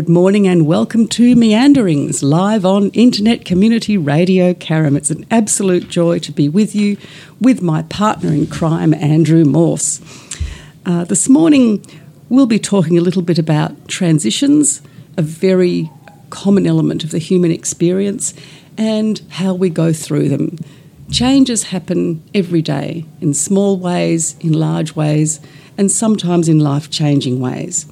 Good morning and welcome to Meanderings, live on Internet Community Radio Carrum. It's an absolute joy to be with you, with my partner in crime, Andrew Morse. Uh, this morning, we'll be talking a little bit about transitions, a very common element of the human experience, and how we go through them. Changes happen every day in small ways, in large ways, and sometimes in life changing ways.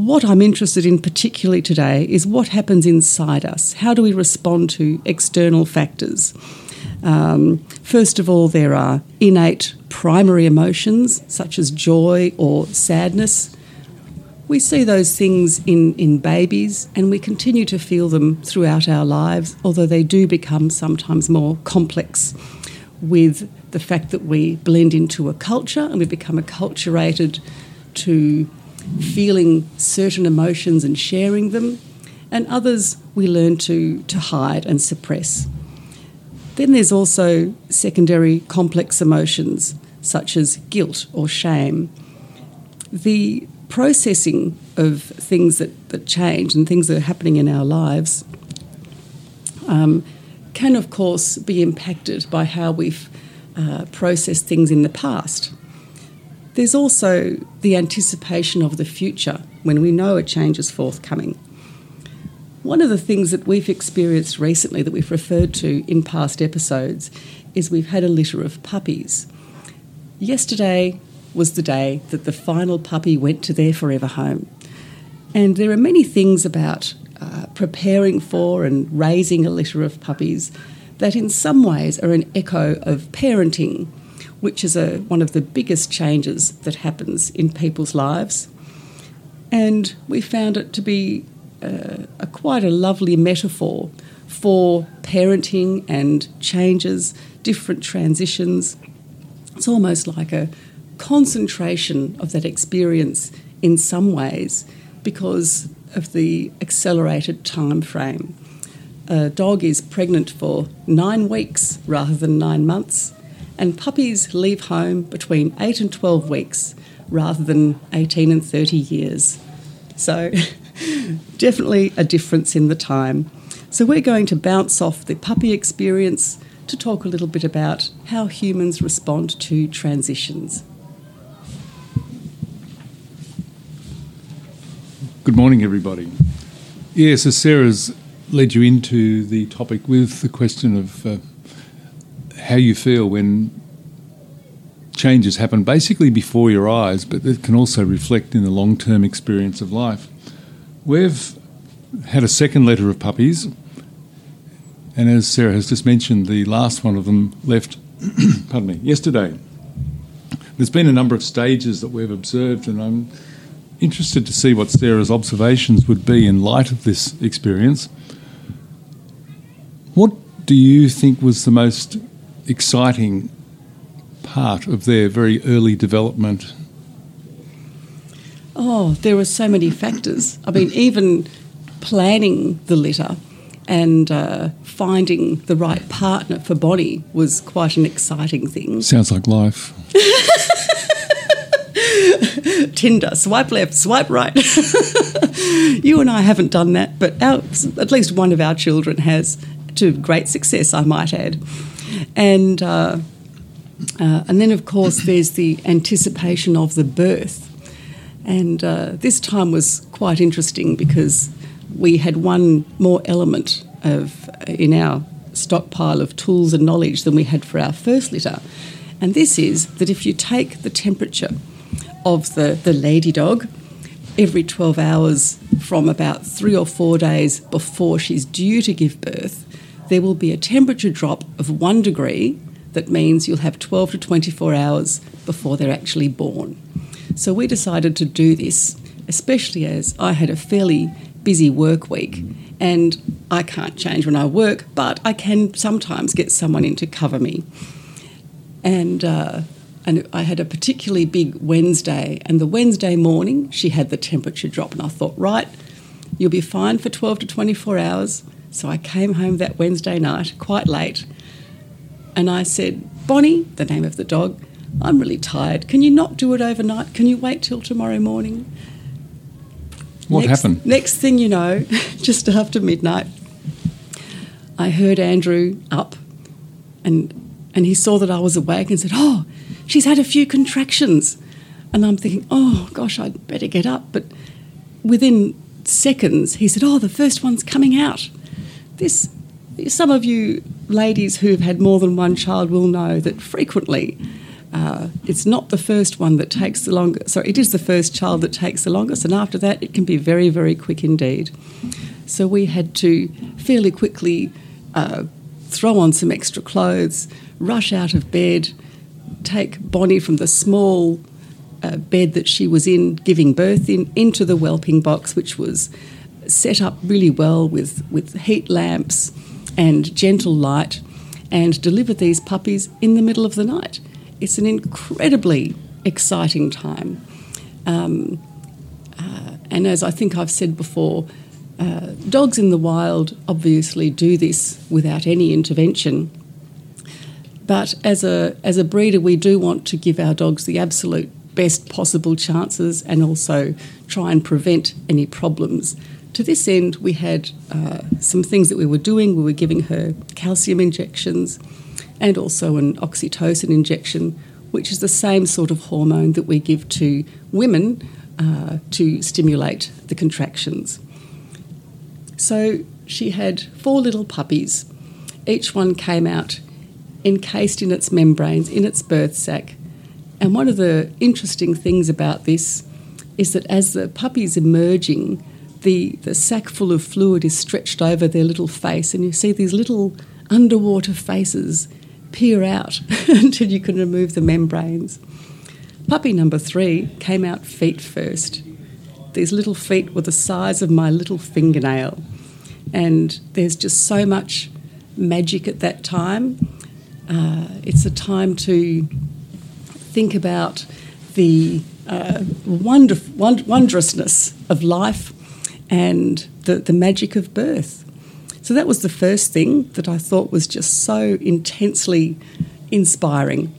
What I'm interested in particularly today is what happens inside us. How do we respond to external factors? Um, first of all, there are innate primary emotions such as joy or sadness. We see those things in, in babies and we continue to feel them throughout our lives, although they do become sometimes more complex with the fact that we blend into a culture and we become acculturated to feeling certain emotions and sharing them, and others we learn to, to hide and suppress. Then there's also secondary complex emotions such as guilt or shame. The processing of things that, that change and things that are happening in our lives um, can, of course, be impacted by how we've uh, processed things in the past. There's also the anticipation of the future when we know a change is forthcoming. One of the things that we've experienced recently that we've referred to in past episodes is we've had a litter of puppies. Yesterday was the day that the final puppy went to their forever home. And there are many things about uh, preparing for and raising a litter of puppies that, in some ways, are an echo of parenting, which is a, one of the biggest changes that happens in people's lives. And we found it to be uh, a quite a lovely metaphor for parenting and changes, different transitions. It's almost like a concentration of that experience in some ways because of the accelerated time frame. A dog is pregnant for nine weeks rather than nine months, and puppies leave home between 8 and 12 weeks rather than 18 and 30 years. So, definitely a difference in the time. So, we're going to bounce off the puppy experience to talk a little bit about how humans respond to transitions. Good morning, everybody. Yes, as Sarah's led you into the topic with the question of uh, how you feel when changes happen basically before your eyes, but that can also reflect in the long term experience of life. We've had a second litter of puppies, and as Sarah has just mentioned, the last one of them left, pardon me, yesterday. There's been a number of stages that we've observed, and I'm interested to see what Sarah's observations would be in light of this experience. What do you think was the most exciting part of their very early development? Oh, there were so many factors. I mean, even planning the litter and uh, finding the right partner for Bonnie was quite an exciting thing. Sounds like life. Tinder, swipe left, swipe right. you and I haven't done that, but our, at least one of our children has, to great success, I might add. And uh, uh, and then, of course, there's the anticipation of the birth. And uh, this time was quite interesting because we had one more element of in our stockpile of tools and knowledge than we had for our first litter. And this is that if you take the temperature of the, the lady dog every 12 hours from about three or four days before she's due to give birth, there will be a temperature drop of one degree that means you'll have 12 to 24 hours before they're actually born. So we decided to do this, especially as I had a fairly busy work week and I can't change when I work, but I can sometimes get someone in to cover me. And uh, and I had a particularly big Wednesday, and the Wednesday morning she had the temperature drop, and I thought, right, you'll be fine for 12 to 24 hours. So I came home that Wednesday night quite late, and I said, Bonnie, the name of the dog, I'm really tired. Can you not do it overnight? Can you wait till tomorrow morning? What next, happened? Next thing you know, just after midnight, I heard Andrew up and and he saw that I was awake and said, Oh, she's had a few contractions. And I'm thinking, Oh gosh, I'd better get up. But within seconds, he said, Oh, the first one's coming out. This some of you ladies who've had more than one child will know that frequently uh, it's not the first one that takes the longest. Sorry, it is the first child that takes the longest, and after that, it can be very, very quick indeed. So we had to fairly quickly uh, throw on some extra clothes, rush out of bed, take Bonnie from the small uh, bed that she was in, giving birth in, into the whelping box, which was set up really well with, with heat lamps and gentle light, and deliver these puppies in the middle of the night it's an incredibly exciting time. Um, uh, and as I think I've said before, uh, dogs in the wild obviously do this without any intervention. But as a, as a breeder, we do want to give our dogs the absolute best possible chances and also try and prevent any problems. To this end, we had uh, some things that we were doing. We were giving her calcium injections and also an oxytocin injection, which is the same sort of hormone that we give to women uh, to stimulate the contractions. So she had four little puppies. Each one came out encased in its membranes, in its birth sac. And one of the interesting things about this is that as the puppy's emerging, the, the sac full of fluid is stretched over their little face, and you see these little underwater faces peer out until you can remove the membranes. Puppy number three came out feet first. These little feet were the size of my little fingernail. And there's just so much magic at that time. Uh, it's a time to think about the uh, wonder, wond- wondrousness of life and the, the magic of birth. So that was the first thing that I thought was just so intensely inspiring.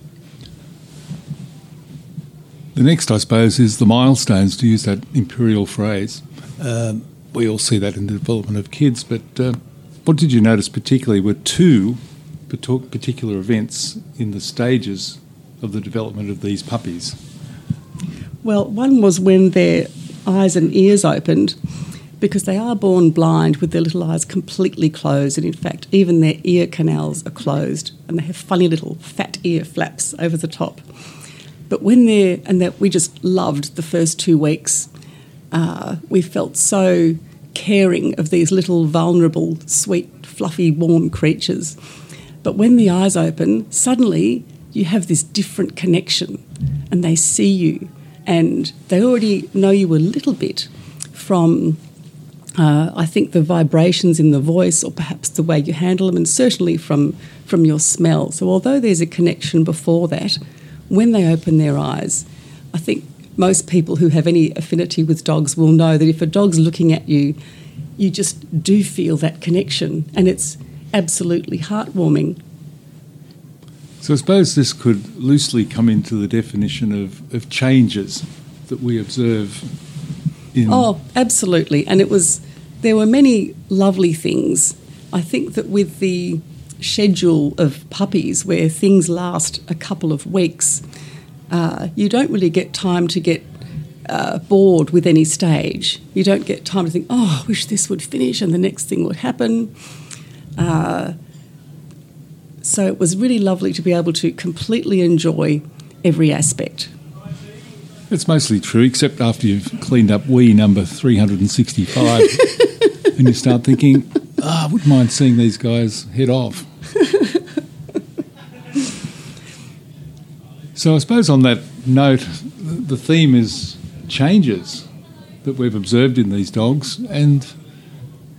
The next, I suppose, is the milestones, to use that imperial phrase. Um, we all see that in the development of kids, but uh, what did you notice particularly were two particular events in the stages of the development of these puppies? Well, one was when their eyes and ears opened because they are born blind with their little eyes completely closed, and in fact, even their ear canals are closed, and they have funny little fat ear flaps over the top. But when they're, and that we just loved the first two weeks, uh, we felt so caring of these little vulnerable, sweet, fluffy, warm creatures. But when the eyes open, suddenly you have this different connection, and they see you, and they already know you a little bit from uh, I think the vibrations in the voice, or perhaps the way you handle them, and certainly from from your smell. So, although there's a connection before that, when they open their eyes, I think most people who have any affinity with dogs will know that if a dog's looking at you, you just do feel that connection, and it's absolutely heartwarming. So, I suppose this could loosely come into the definition of, of changes that we observe in oh, absolutely. And it was there were many lovely things. I think that with the schedule of puppies, where things last a couple of weeks, uh, you don't really get time to get uh, bored with any stage. You don't get time to think, oh, I wish this would finish and the next thing would happen. Uh, so it was really lovely to be able to completely enjoy every aspect. It's mostly true, except after you've cleaned up wee number 365 and you start thinking, oh, I wouldn't mind seeing these guys head off. so I suppose on that note, the theme is changes that we've observed in these dogs, and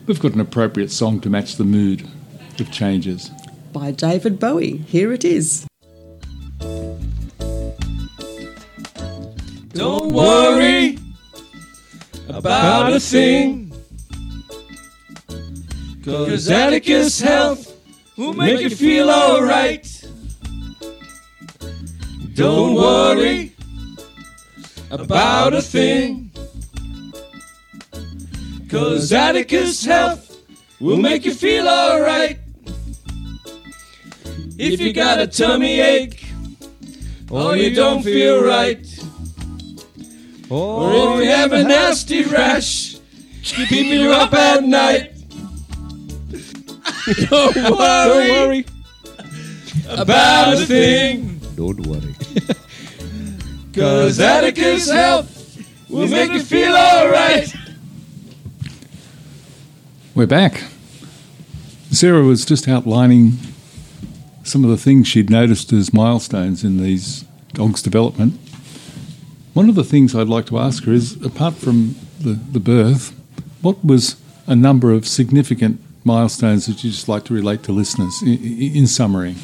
we've got an appropriate song to match the mood of changes. By David Bowie. Here it is. Don't worry about a thing. Cause Atticus Health will make you feel alright. Don't worry about a thing. Cause Atticus Health will make you feel alright. If you got a tummy ache, or you don't feel right, or if you have a nasty rash, keeping you up at night. Don't worry, about a thing. Don't worry. Cause Atticus Health will make you feel alright. We're back. Sarah was just outlining some of the things she'd noticed as milestones in these dogs' development. One of the things I'd like to ask her is apart from the, the birth, what was a number of significant milestones that you'd just like to relate to listeners in, in summary?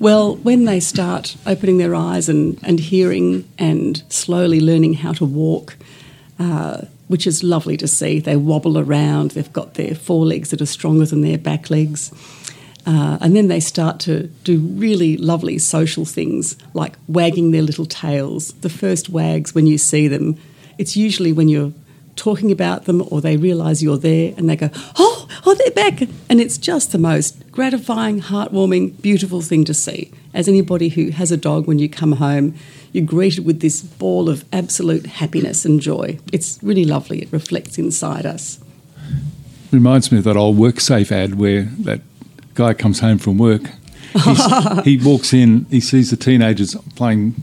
Well, when they start opening their eyes and, and hearing and slowly learning how to walk, uh, which is lovely to see, they wobble around, they've got their forelegs that are stronger than their back legs. Uh, and then they start to do really lovely social things like wagging their little tails. The first wags when you see them, it's usually when you're talking about them or they realise you're there and they go, oh, oh, they're back. And it's just the most gratifying, heartwarming, beautiful thing to see. As anybody who has a dog, when you come home, you're greeted with this ball of absolute happiness and joy. It's really lovely. It reflects inside us. Reminds me of that old WorkSafe ad where that guy comes home from work. He walks in, he sees the teenagers playing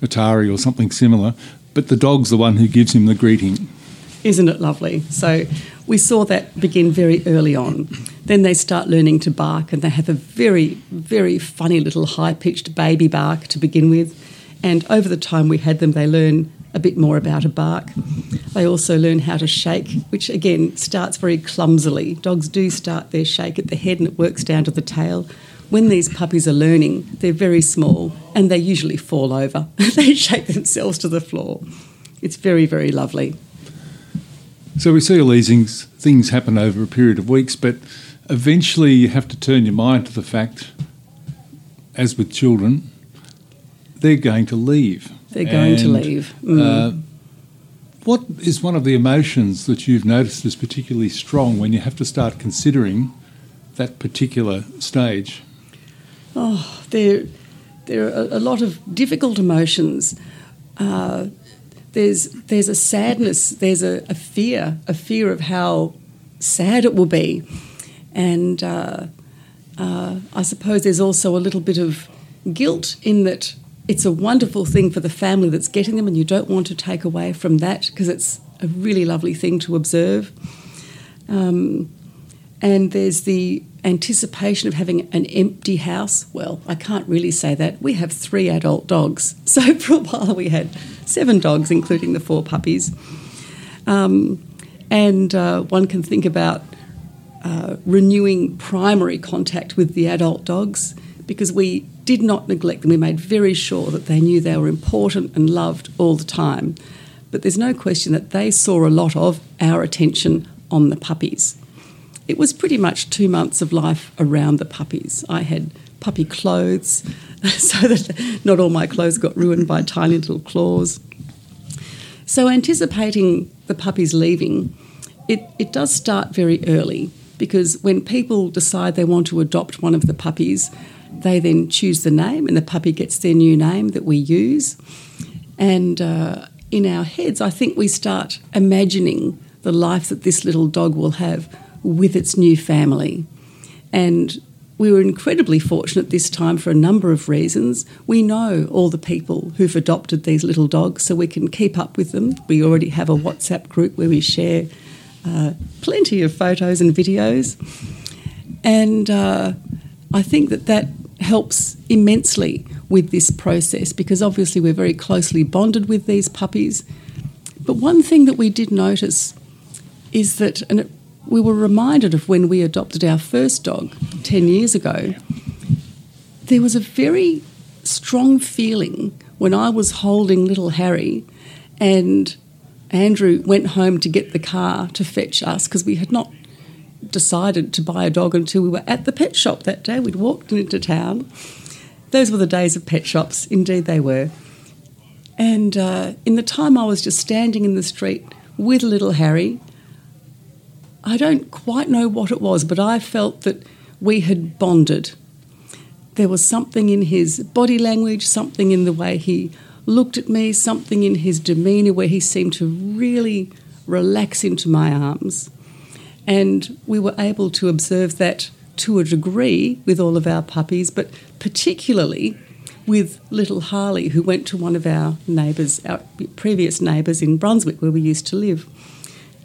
Atari or something similar, but the dog's the one who gives him the greeting. Isn't it lovely? So we saw that begin very early on. Then they start learning to bark, and they have a very, very funny little high pitched baby bark to begin with. And over the time we had them, they learn a bit more about a bark. They also learn how to shake, which again starts very clumsily. Dogs do start their shake at the head and it works down to the tail. When these puppies are learning, they're very small and they usually fall over. they shake themselves to the floor. It's very, very lovely. So we see all these things, happen over a period of weeks, but eventually you have to turn your mind to the fact, as with children, they're going to leave. They're going to leave. Mm. Uh, what is one of the emotions that you've noticed is particularly strong when you have to start considering that particular stage? Oh, there, there are a, a lot of difficult emotions. Uh, there's there's a sadness, there's a, a fear, a fear of how sad it will be, and uh, uh, I suppose there's also a little bit of guilt in that it's a wonderful thing for the family that's getting them, and you don't want to take away from that because it's a really lovely thing to observe. Um, and there's the anticipation of having an empty house. Well, I can't really say that. We have three adult dogs. So for a while we had seven dogs, including the four puppies. Um, and uh, one can think about uh, renewing primary contact with the adult dogs because we did not neglect them. We made very sure that they knew they were important and loved all the time. But there's no question that they saw a lot of our attention on the puppies it was pretty much two months of life around the puppies. I had puppy clothes so that not all my clothes got ruined by tiny little claws. So, anticipating the puppies leaving, it, it does start very early because when people decide they want to adopt one of the puppies, they then choose the name and the puppy gets their new name that we use. And uh, in our heads, I think we start imagining the life that this little dog will have with its new family. And we were incredibly fortunate this time for a number of reasons. We know all the people who've adopted these little dogs, so we can keep up with them. We already have a WhatsApp group where we share uh, plenty of photos and videos. And uh, I think that that helps immensely with this process because obviously we're very closely bonded with these puppies. But one thing that we did notice is that, and it we were reminded of when we adopted our first dog 10 years ago. There was a very strong feeling when I was holding little Harry and Andrew went home to get the car to fetch us because we had not decided to buy a dog until we were at the pet shop that day. We'd walked into town those were the days of pet shops. Indeed, they were. And uh, in the time I was just standing in the street with little Harry, I don't quite know what it was, but I felt that we had bonded. There was something in his body language, something in the way he looked at me, something in his demeanour where he seemed to really relax into my arms. And we were able to observe that to a degree with all of our puppies, but particularly with little Harley, who went to one of our neighbours, our previous neighbours in Brunswick, where we used to live.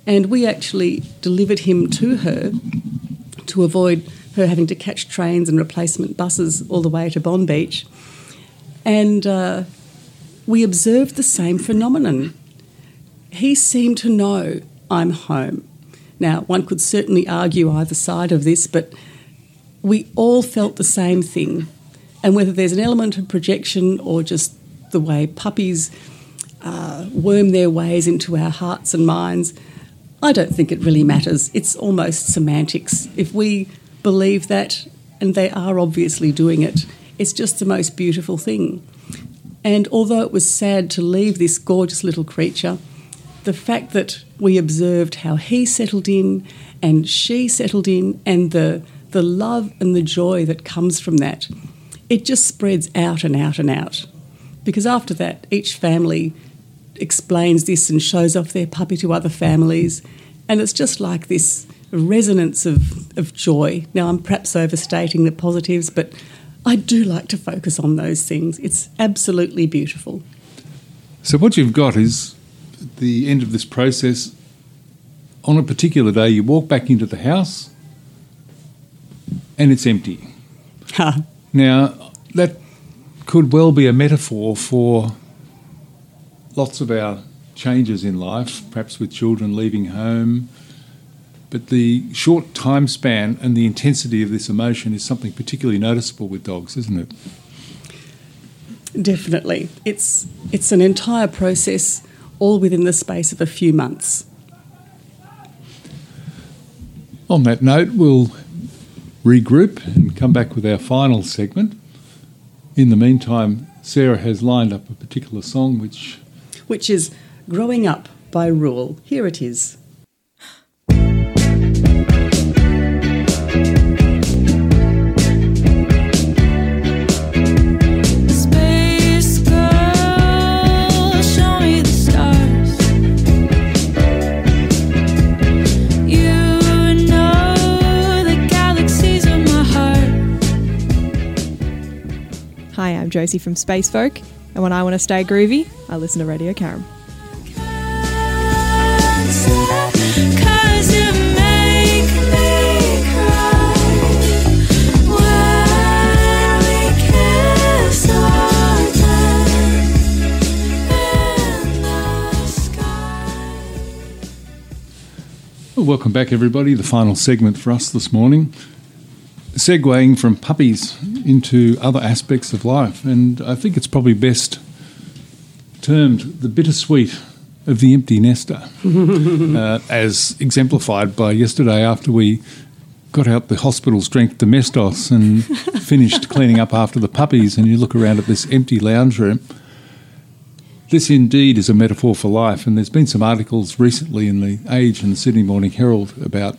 And we actually delivered him to her to avoid her having to catch trains and replacement buses all the way to Bonbeach. And uh, we observed the same phenomenon. He seemed to know I'm home. Now, one could certainly argue either side of this, but we all felt the same thing. And whether there's an element of projection or just the way puppies uh, worm their ways into our hearts and minds, I don't think it really matters. It's almost semantics. If we believe that, and they are obviously doing it, it's just the most beautiful thing. And although it was sad to leave this gorgeous little creature, the fact that we observed how he settled in and she settled in and the, the love and the joy that comes from that, it just spreads out and out and out. Because after that, each family explains this and shows off their puppy to other families. And it's just like this resonance of, of joy. Now, I'm perhaps overstating the positives, but I do like to focus on those things. It's absolutely beautiful. So, what you've got is the end of this process. On a particular day, you walk back into the house and it's empty. now, that could well be a metaphor for lots of our changes in life, perhaps with children leaving home. But the short time span and the intensity of this emotion is something particularly noticeable with dogs, isn't it? Definitely. It's, it's an entire process, all within the space of a few months. On that note, we'll regroup and come back with our final segment. In the meantime, Sarah has lined up a particular song which which is Growing Up by Rule. Here it is. I'm Josie from Space Folk, and when I want to stay groovy, I listen to Radio Carrum. Cause you make me cry when we kiss our death in the sky. Well, welcome back, everybody. The final segment for us this morning. Segueing from puppies into other aspects of life, and I think it's probably best termed the bittersweet of the empty nester, uh, as exemplified by yesterday after we got out the hospital strength domestos and finished cleaning up after the puppies, and you look around at this empty lounge room. This indeed is a metaphor for life, and there's been some articles recently in the Age and the Sydney Morning Herald about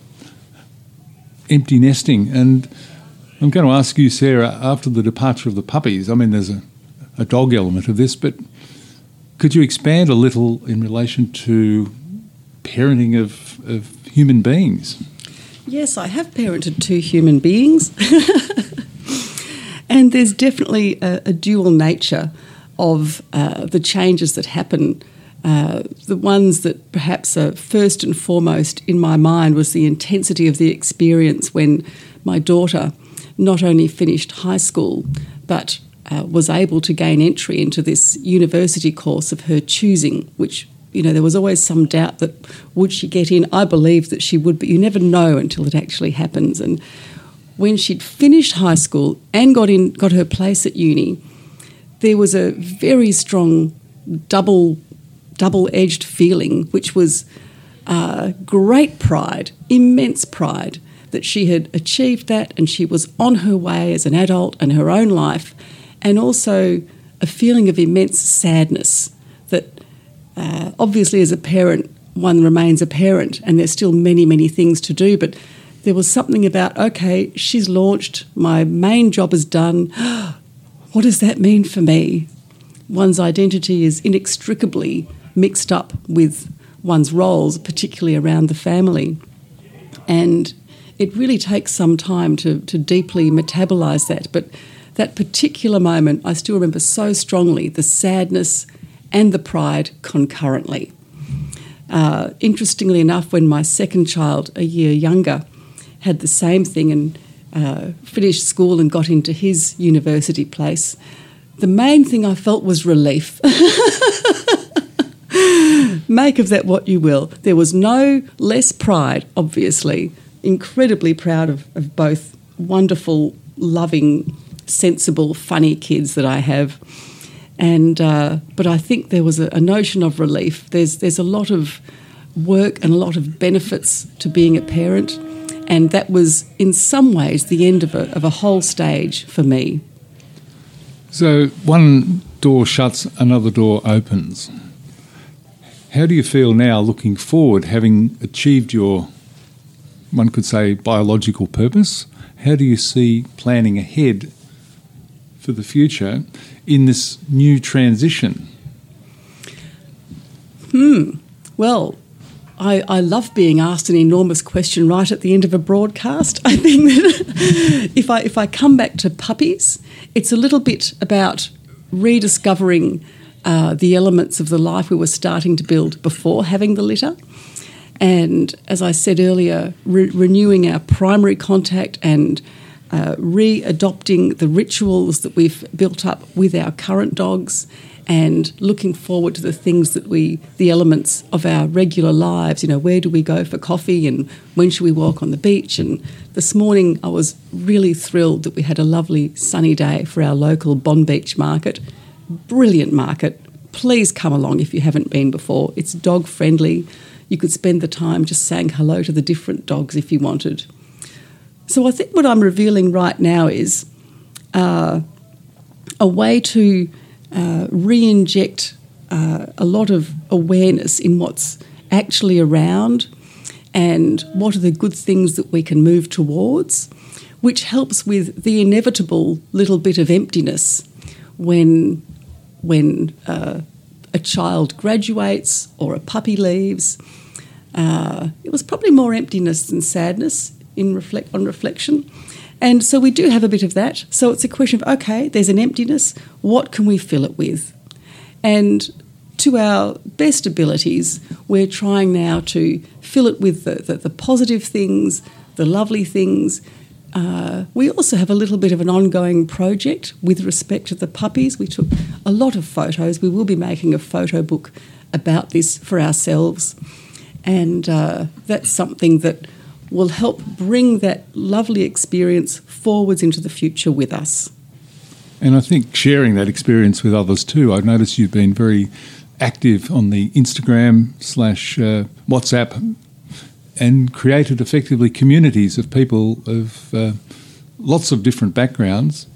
empty nesting. And I'm going to ask you, Sarah, after the departure of the puppies, I mean, there's a, a dog element of this, but could you expand a little in relation to parenting of, of human beings? Yes, I have parented two human beings. and there's definitely a, a dual nature of uh, the changes that happen. Uh, the ones that perhaps are first and foremost in my mind was the intensity of the experience when my daughter not only finished high school but uh, was able to gain entry into this university course of her choosing, which you know there was always some doubt that would she get in. I believed that she would, but you never know until it actually happens. And when she'd finished high school and got in, got her place at uni, there was a very strong double double-edged feeling, which was uh, great pride, immense pride that she had achieved that and she was on her way as an adult and her own life and also a feeling of immense sadness that uh, obviously as a parent one remains a parent and there's still many many things to do but there was something about okay she's launched my main job is done. What does that mean for me? One's identity is inextricably mixed up with one's roles particularly around the family. And it really takes some time to, to deeply metabolize that but that particular moment i still remember so strongly the sadness and the pride concurrently uh, interestingly enough, when my second child, a year younger, had the same thing and uh, finished school and got into his university place, the main thing I felt was relief. Make of that what you will. There was no less pride, obviously. Incredibly proud of, of both wonderful, loving, sensible, funny kids that I have and uh, but I think there was a, a, notion of relief. There's there's a lot of work and a lot of benefits to being a parent, and that was in some ways the end of a, of a whole stage for me. So one door shuts, another door opens. How do you feel now, looking forward, having achieved your, one could say, biological purpose? How do you see planning ahead for the future in this new transition? Hmm. Well, I, I, love being asked an enormous question right at the end of a broadcast. I think that if I if I come back to puppies, it's a little bit about rediscovering uh, the elements of the life we were starting to build before having the litter. And as I said earlier, re- renewing our primary contact and uh, re adopting the rituals that we've built up with our current dogs and looking forward to the things that we, the elements of our regular lives. You know, where do we go for coffee and when should we walk on the beach? And this morning I was really thrilled that we had a lovely sunny day for our local Bonbeach market. Brilliant market. Please come along if you haven't been before. It's dog friendly. You could spend the time just saying hello to the different dogs if you wanted. So I think what I'm revealing right now is uh, a way to uh, re inject uh, a lot of awareness in what's actually around and what are the good things that we can move towards, which helps with the inevitable little bit of emptiness when, when uh, a child graduates or a puppy leaves. Uh, it was probably more emptiness than sadness in reflect on reflection. And so we do have a bit of that. So it's a question of okay, there's an emptiness. What can we fill it with? And to our best abilities, we're trying now to fill it with the, the, the positive things, the lovely things. Uh, we also have a little bit of an ongoing project with respect to the puppies. We took a lot of photos. We will be making a photo book about this for ourselves. And uh, that's something that will help bring that lovely experience forwards into the future with us. And I think sharing that experience with others too. I've noticed you've been very active on the Instagram slash uh, WhatsApp and created effectively communities of people of uh, lots of different backgrounds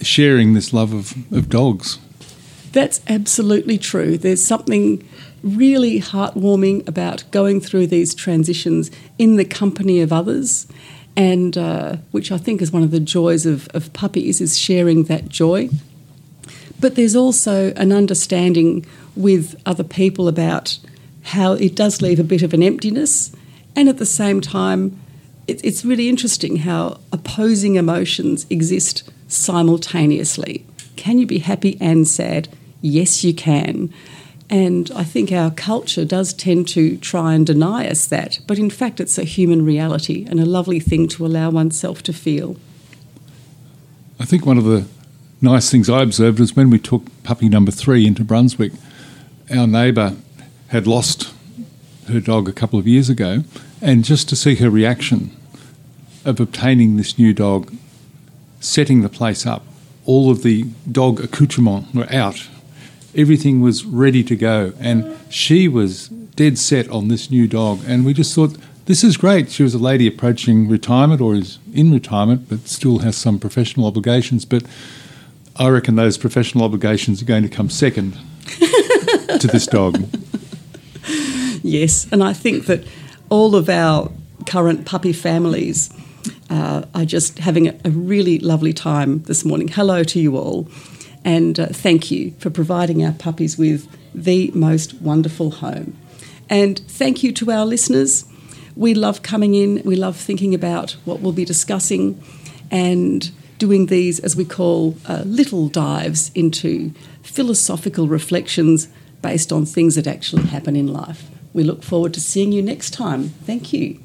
sharing this love of, of dogs. That's absolutely true. There's something really heartwarming about going through these transitions in the company of others, and uh, which I think is one of the joys of, of puppies is sharing that joy. But there's also an understanding with other people about how it does leave a bit of an emptiness, and at the same time, it, it's really interesting how opposing emotions exist simultaneously. Can you be happy and sad? Yes, you can. And I think our culture does tend to try and deny us that, but in fact, it's a human reality and a lovely thing to allow oneself to feel. I think one of the nice things I observed was when we took puppy number three into Brunswick, our neighbour had lost her dog a couple of years ago, and just to see her reaction of obtaining this new dog, setting the place up, all of the dog accoutrements were out everything was ready to go. And she was dead set on this new dog. And we just thought, this is great. She was a lady approaching retirement or is in retirement, but still has some professional obligations. But I reckon those professional obligations are going to come second to this dog. Yes, and I think that all of our current puppy families uh, are just having a, a really lovely time this morning. Hello to you all, and uh, thank you for providing our puppies with the most wonderful home. And thank you to our listeners. We love coming in, we love thinking about what we'll be discussing, and doing these, as we call, uh, little dives into philosophical reflections based on things that actually happen in life. We look forward to seeing you next time. Thank you.